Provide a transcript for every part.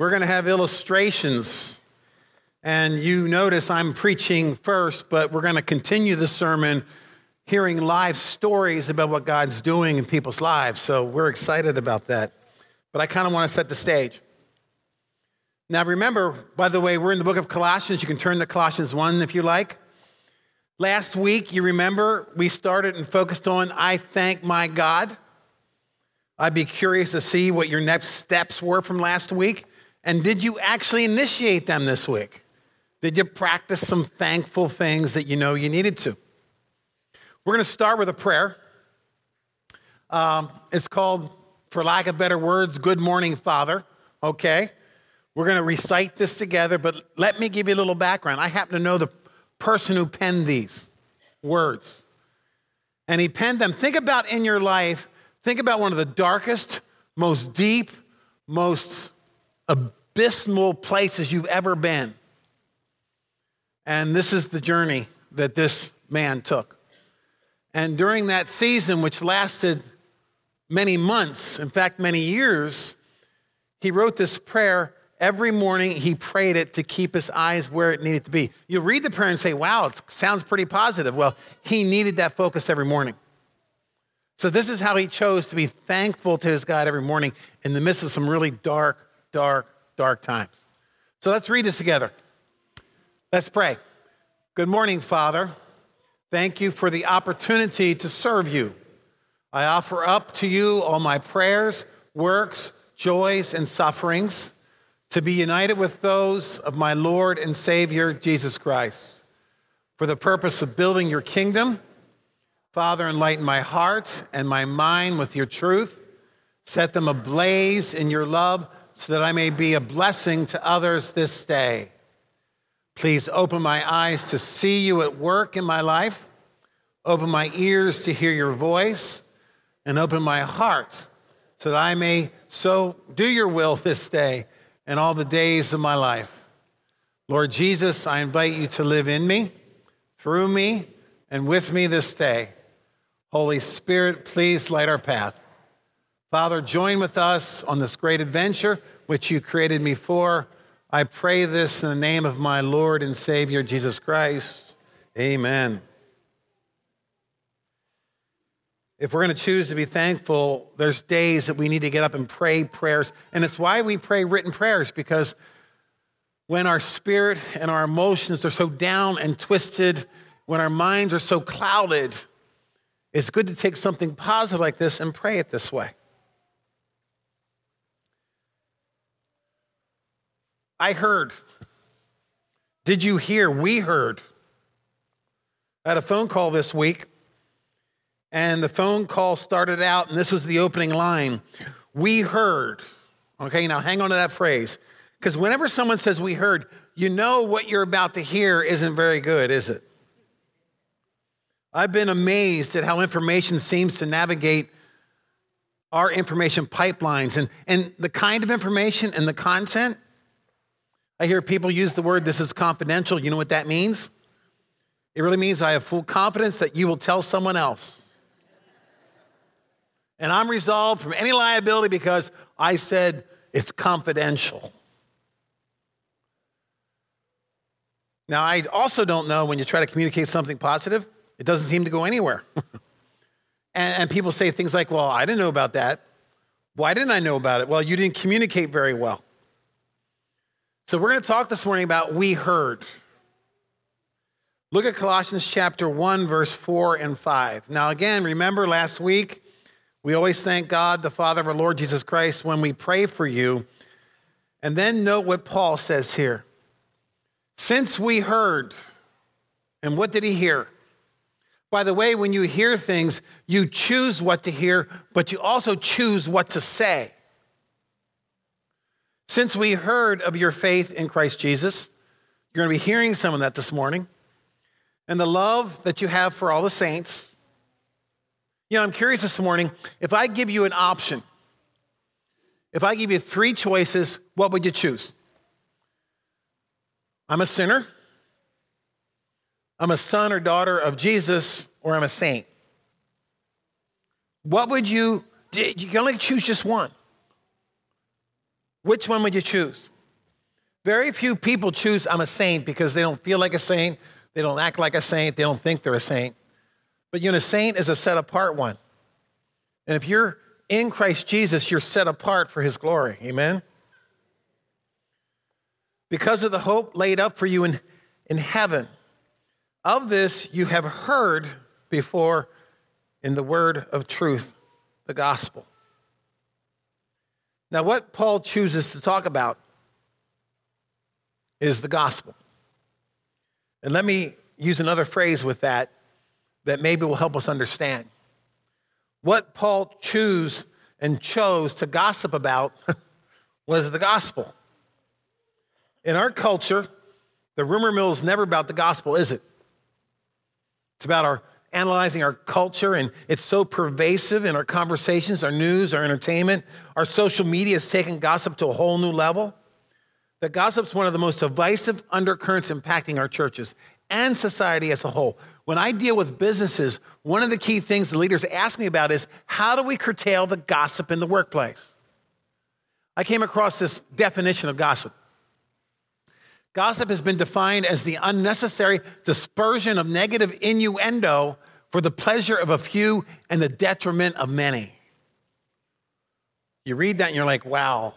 We're going to have illustrations. And you notice I'm preaching first, but we're going to continue the sermon hearing live stories about what God's doing in people's lives. So we're excited about that. But I kind of want to set the stage. Now, remember, by the way, we're in the book of Colossians. You can turn to Colossians 1 if you like. Last week, you remember, we started and focused on I thank my God. I'd be curious to see what your next steps were from last week. And did you actually initiate them this week? Did you practice some thankful things that you know you needed to? We're going to start with a prayer. Um, it's called, for lack of better words, Good Morning, Father. Okay? We're going to recite this together, but let me give you a little background. I happen to know the person who penned these words. And he penned them. Think about in your life, think about one of the darkest, most deep, most abysmal places you've ever been. And this is the journey that this man took. And during that season, which lasted many months, in fact, many years, he wrote this prayer. Every morning, he prayed it to keep his eyes where it needed to be. You read the prayer and say, wow, it sounds pretty positive. Well, he needed that focus every morning. So, this is how he chose to be thankful to his God every morning in the midst of some really dark, dark, dark times. So, let's read this together. Let's pray. Good morning, Father. Thank you for the opportunity to serve you. I offer up to you all my prayers, works, joys, and sufferings to be united with those of my Lord and Savior, Jesus Christ. For the purpose of building your kingdom, Father, enlighten my heart and my mind with your truth. Set them ablaze in your love so that I may be a blessing to others this day. Please open my eyes to see you at work in my life, open my ears to hear your voice, and open my heart so that I may so do your will this day and all the days of my life. Lord Jesus, I invite you to live in me, through me, and with me this day. Holy Spirit, please light our path. Father, join with us on this great adventure which you created me for. I pray this in the name of my Lord and Savior, Jesus Christ. Amen. If we're going to choose to be thankful, there's days that we need to get up and pray prayers. And it's why we pray written prayers, because when our spirit and our emotions are so down and twisted, when our minds are so clouded, it's good to take something positive like this and pray it this way. I heard. Did you hear? We heard. I had a phone call this week, and the phone call started out, and this was the opening line We heard. Okay, now hang on to that phrase. Because whenever someone says we heard, you know what you're about to hear isn't very good, is it? I've been amazed at how information seems to navigate our information pipelines and, and the kind of information and the content I hear people use the word, this is confidential. You know what that means? It really means I have full confidence that you will tell someone else. And I'm resolved from any liability because I said it's confidential. Now, I also don't know when you try to communicate something positive, it doesn't seem to go anywhere. and, and people say things like, well, I didn't know about that. Why didn't I know about it? Well, you didn't communicate very well. So we're going to talk this morning about we heard. Look at Colossians chapter 1, verse 4 and 5. Now, again, remember last week, we always thank God, the Father of our Lord Jesus Christ, when we pray for you. And then note what Paul says here. Since we heard, and what did he hear? By the way, when you hear things, you choose what to hear, but you also choose what to say. Since we heard of your faith in Christ Jesus, you're going to be hearing some of that this morning, and the love that you have for all the saints. You know, I'm curious this morning if I give you an option, if I give you three choices, what would you choose? I'm a sinner, I'm a son or daughter of Jesus, or I'm a saint. What would you, you can only choose just one. Which one would you choose? Very few people choose I'm a saint because they don't feel like a saint, they don't act like a saint, they don't think they're a saint. But you know, a saint is a set apart one. And if you're in Christ Jesus, you're set apart for his glory. Amen? Because of the hope laid up for you in, in heaven. Of this you have heard before in the word of truth, the gospel. Now, what Paul chooses to talk about is the gospel. And let me use another phrase with that that maybe will help us understand. What Paul chose and chose to gossip about was the gospel. In our culture, the rumor mill is never about the gospel, is it? It's about our analyzing our culture, and it's so pervasive in our conversations, our news, our entertainment. Our social media has taken gossip to a whole new level. That gossip's one of the most divisive undercurrents impacting our churches and society as a whole. When I deal with businesses, one of the key things the leaders ask me about is how do we curtail the gossip in the workplace? I came across this definition of gossip. Gossip has been defined as the unnecessary dispersion of negative innuendo for the pleasure of a few and the detriment of many. You read that and you're like, wow.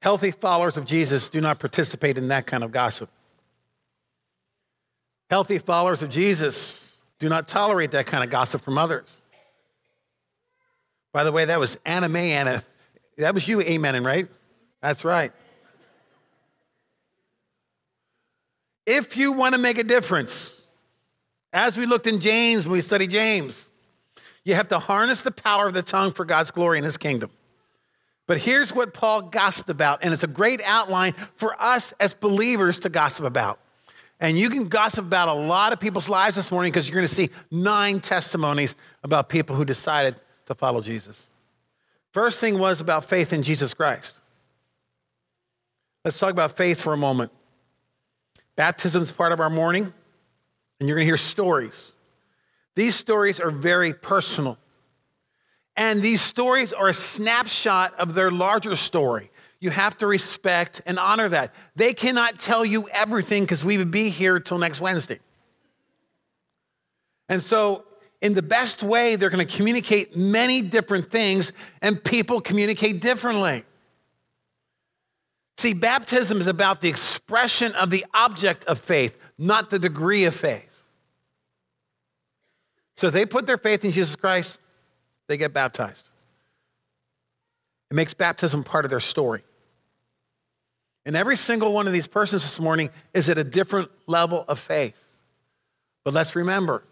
Healthy followers of Jesus do not participate in that kind of gossip. Healthy followers of Jesus do not tolerate that kind of gossip from others. By the way, that was Anna May, Anna. That was you amening, right? That's right. If you want to make a difference, as we looked in James when we studied James, you have to harness the power of the tongue for God's glory and his kingdom. But here's what Paul gossiped about, and it's a great outline for us as believers to gossip about. And you can gossip about a lot of people's lives this morning because you're going to see nine testimonies about people who decided to follow Jesus. First thing was about faith in Jesus Christ. Let's talk about faith for a moment. Baptism is part of our morning, and you're going to hear stories. These stories are very personal. And these stories are a snapshot of their larger story. You have to respect and honor that. They cannot tell you everything because we would be here till next Wednesday. And so, in the best way, they're going to communicate many different things, and people communicate differently. See, baptism is about the expression of the object of faith, not the degree of faith. So they put their faith in Jesus Christ, they get baptized. It makes baptism part of their story. And every single one of these persons this morning is at a different level of faith. But let's remember,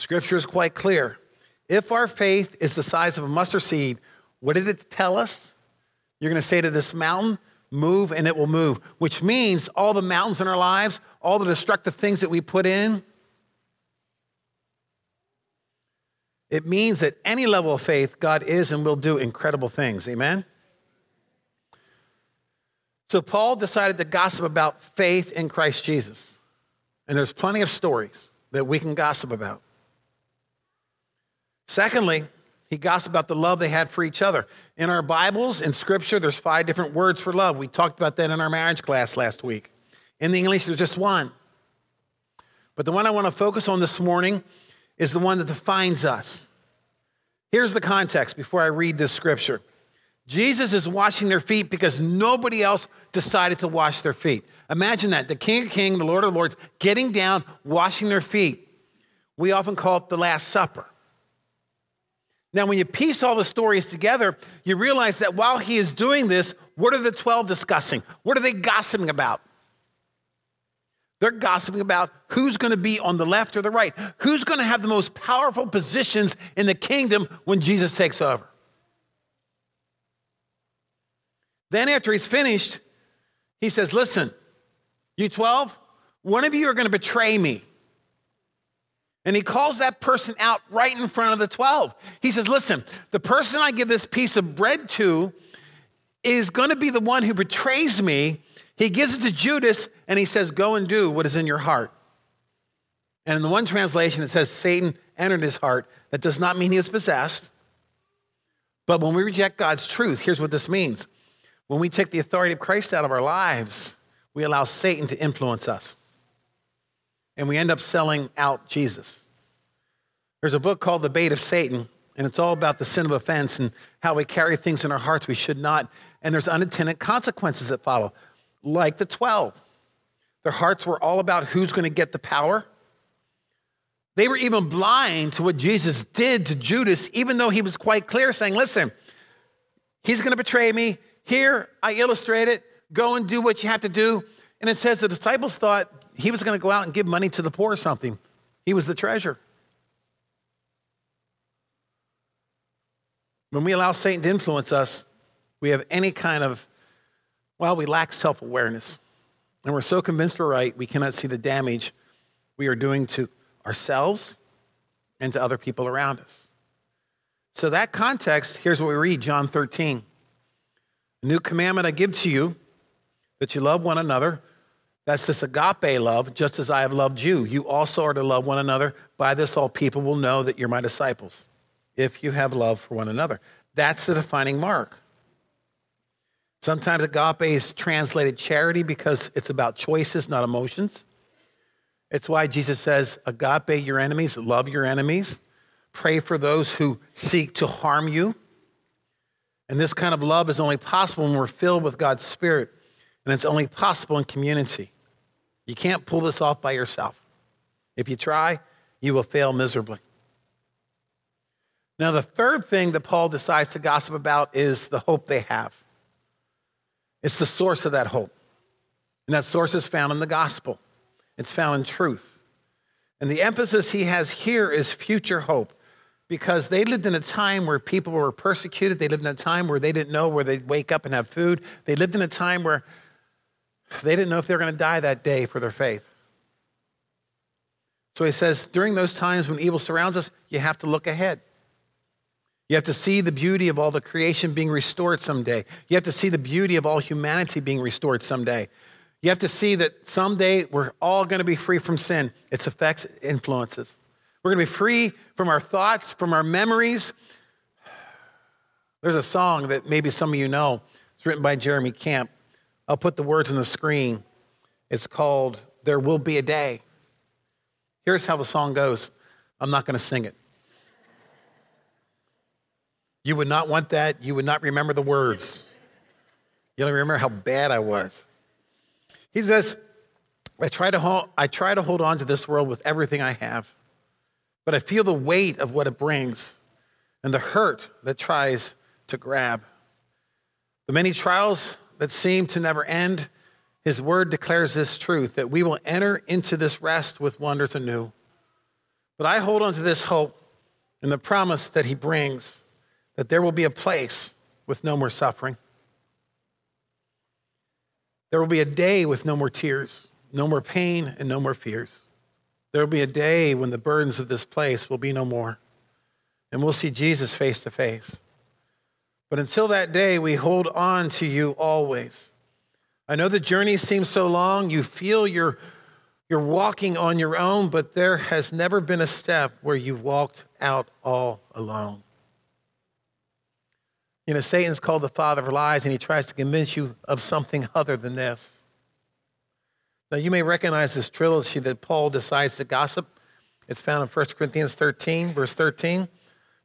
Scripture is quite clear. If our faith is the size of a mustard seed, what did it tell us? You're going to say to this mountain, move, and it will move, which means all the mountains in our lives, all the destructive things that we put in, it means that any level of faith, God is and will do incredible things. Amen? So Paul decided to gossip about faith in Christ Jesus. And there's plenty of stories that we can gossip about. Secondly, he gossiped about the love they had for each other. In our Bibles, in Scripture, there's five different words for love. We talked about that in our marriage class last week. In the English, there's just one. But the one I want to focus on this morning is the one that defines us. Here's the context before I read this scripture Jesus is washing their feet because nobody else decided to wash their feet. Imagine that the King of Kings, the Lord of Lords, getting down, washing their feet. We often call it the Last Supper. Now, when you piece all the stories together, you realize that while he is doing this, what are the 12 discussing? What are they gossiping about? They're gossiping about who's going to be on the left or the right, who's going to have the most powerful positions in the kingdom when Jesus takes over. Then, after he's finished, he says, Listen, you 12, one of you are going to betray me. And he calls that person out right in front of the 12. He says, Listen, the person I give this piece of bread to is going to be the one who betrays me. He gives it to Judas and he says, Go and do what is in your heart. And in the one translation, it says Satan entered his heart. That does not mean he was possessed. But when we reject God's truth, here's what this means. When we take the authority of Christ out of our lives, we allow Satan to influence us. And we end up selling out Jesus. There's a book called The Bait of Satan, and it's all about the sin of offense and how we carry things in our hearts we should not. And there's unintended consequences that follow, like the 12. Their hearts were all about who's going to get the power. They were even blind to what Jesus did to Judas, even though he was quite clear, saying, Listen, he's going to betray me. Here, I illustrate it. Go and do what you have to do. And it says the disciples thought he was going to go out and give money to the poor or something. He was the treasure. When we allow Satan to influence us, we have any kind of, well, we lack self awareness. And we're so convinced we're right, we cannot see the damage we are doing to ourselves and to other people around us. So, that context, here's what we read John 13. A new commandment I give to you that you love one another. That's this agape love, just as I have loved you. You also are to love one another. By this, all people will know that you're my disciples, if you have love for one another. That's the defining mark. Sometimes agape is translated charity because it's about choices, not emotions. It's why Jesus says, agape your enemies, love your enemies, pray for those who seek to harm you. And this kind of love is only possible when we're filled with God's Spirit, and it's only possible in community. You can't pull this off by yourself. If you try, you will fail miserably. Now, the third thing that Paul decides to gossip about is the hope they have. It's the source of that hope. And that source is found in the gospel, it's found in truth. And the emphasis he has here is future hope because they lived in a time where people were persecuted. They lived in a time where they didn't know where they'd wake up and have food. They lived in a time where they didn't know if they were going to die that day for their faith. So he says, during those times when evil surrounds us, you have to look ahead. You have to see the beauty of all the creation being restored someday. You have to see the beauty of all humanity being restored someday. You have to see that someday we're all going to be free from sin, its effects, influences. We're going to be free from our thoughts, from our memories. There's a song that maybe some of you know. It's written by Jeremy Camp. I'll put the words on the screen. It's called There Will Be a Day. Here's how the song goes. I'm not going to sing it. You would not want that. You would not remember the words. You don't remember how bad I was. He says, I try, to hold, I try to hold on to this world with everything I have, but I feel the weight of what it brings and the hurt that tries to grab. The many trials that seem to never end, his word declares this truth that we will enter into this rest with wonders anew. But I hold on to this hope and the promise that he brings that there will be a place with no more suffering. There will be a day with no more tears, no more pain, and no more fears. There will be a day when the burdens of this place will be no more, and we'll see Jesus face to face. But until that day, we hold on to you always. I know the journey seems so long. You feel you're, you're walking on your own, but there has never been a step where you walked out all alone. You know, Satan's called the father of lies, and he tries to convince you of something other than this. Now, you may recognize this trilogy that Paul decides to gossip. It's found in 1 Corinthians 13, verse 13.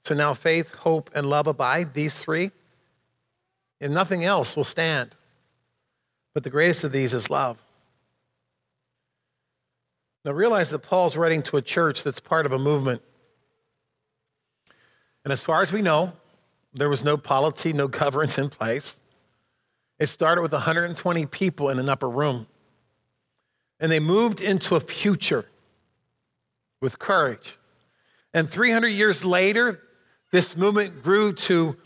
So now faith, hope, and love abide, these three, and nothing else will stand. But the greatest of these is love. Now realize that Paul's writing to a church that's part of a movement. And as far as we know, there was no polity, no governance in place. It started with 120 people in an upper room. And they moved into a future with courage. And 300 years later, this movement grew to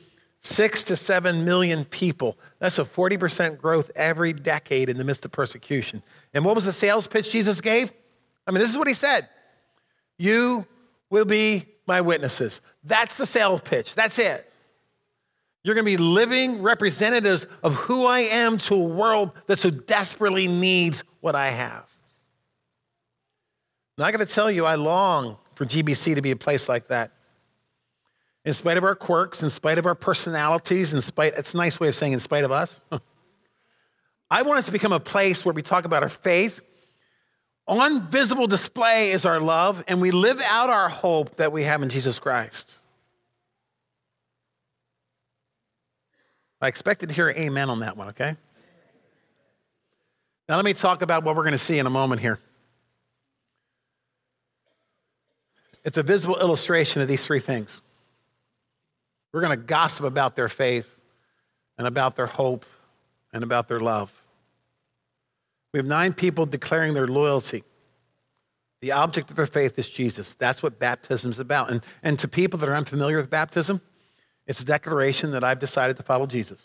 six to seven million people. That's a 40% growth every decade in the midst of persecution. And what was the sales pitch Jesus gave? I mean, this is what he said You will be my witnesses. That's the sales pitch. That's it. You're going to be living representatives of who I am to a world that so desperately needs what I have. Now, I got to tell you, I long for GBC to be a place like that. In spite of our quirks, in spite of our personalities, in spite, it's a nice way of saying in spite of us. I want us to become a place where we talk about our faith. On visible display is our love, and we live out our hope that we have in Jesus Christ. I expected to hear amen on that one, okay? Now, let me talk about what we're going to see in a moment here. It's a visible illustration of these three things. We're going to gossip about their faith and about their hope and about their love. We have nine people declaring their loyalty. The object of their faith is Jesus. That's what baptism is about. And, and to people that are unfamiliar with baptism, it's a declaration that I've decided to follow Jesus.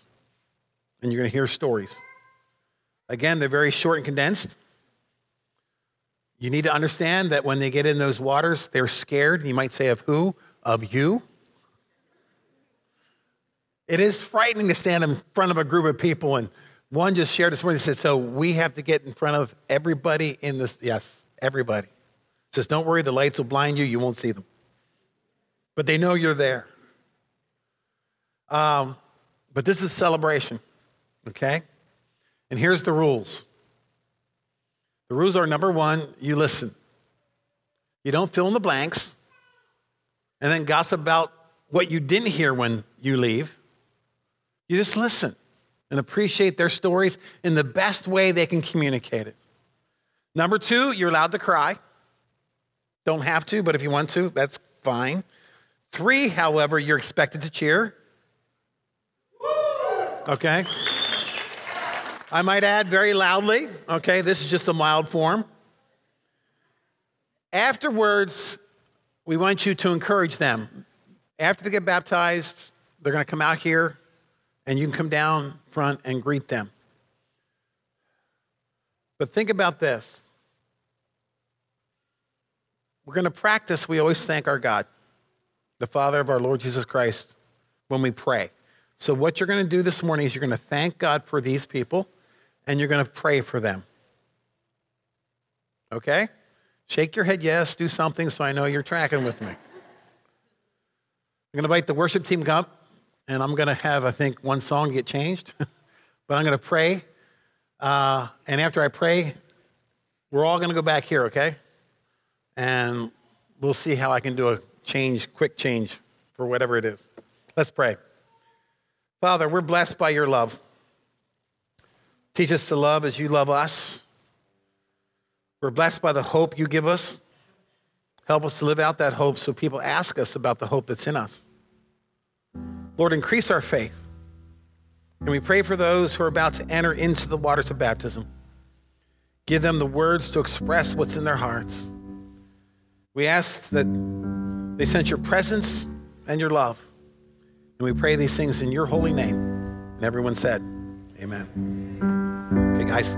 And you're going to hear stories. Again, they're very short and condensed. You need to understand that when they get in those waters, they're scared. You might say, of who? Of you. It is frightening to stand in front of a group of people. And one just shared this morning. He said, So we have to get in front of everybody in this. Yes, everybody. He says, Don't worry, the lights will blind you. You won't see them. But they know you're there. Um, but this is celebration, okay? And here's the rules the rules are number one, you listen. You don't fill in the blanks and then gossip about what you didn't hear when you leave. You just listen and appreciate their stories in the best way they can communicate it. Number two, you're allowed to cry. Don't have to, but if you want to, that's fine. Three, however, you're expected to cheer. Okay? I might add very loudly. Okay, this is just a mild form. Afterwards, we want you to encourage them. After they get baptized, they're going to come out here and you can come down front and greet them. But think about this. We're going to practice, we always thank our God, the Father of our Lord Jesus Christ, when we pray. So, what you're going to do this morning is you're going to thank God for these people and you're going to pray for them. Okay? Shake your head yes, do something so I know you're tracking with me. I'm going to invite the worship team up, and I'm going to have, I think, one song get changed. but I'm going to pray. Uh, and after I pray, we're all going to go back here, okay? And we'll see how I can do a change, quick change for whatever it is. Let's pray. Father, we're blessed by your love. Teach us to love as you love us. We're blessed by the hope you give us. Help us to live out that hope so people ask us about the hope that's in us. Lord, increase our faith. And we pray for those who are about to enter into the waters of baptism. Give them the words to express what's in their hearts. We ask that they sense your presence and your love. And we pray these things in your holy name. And everyone said, Amen. Okay, guys.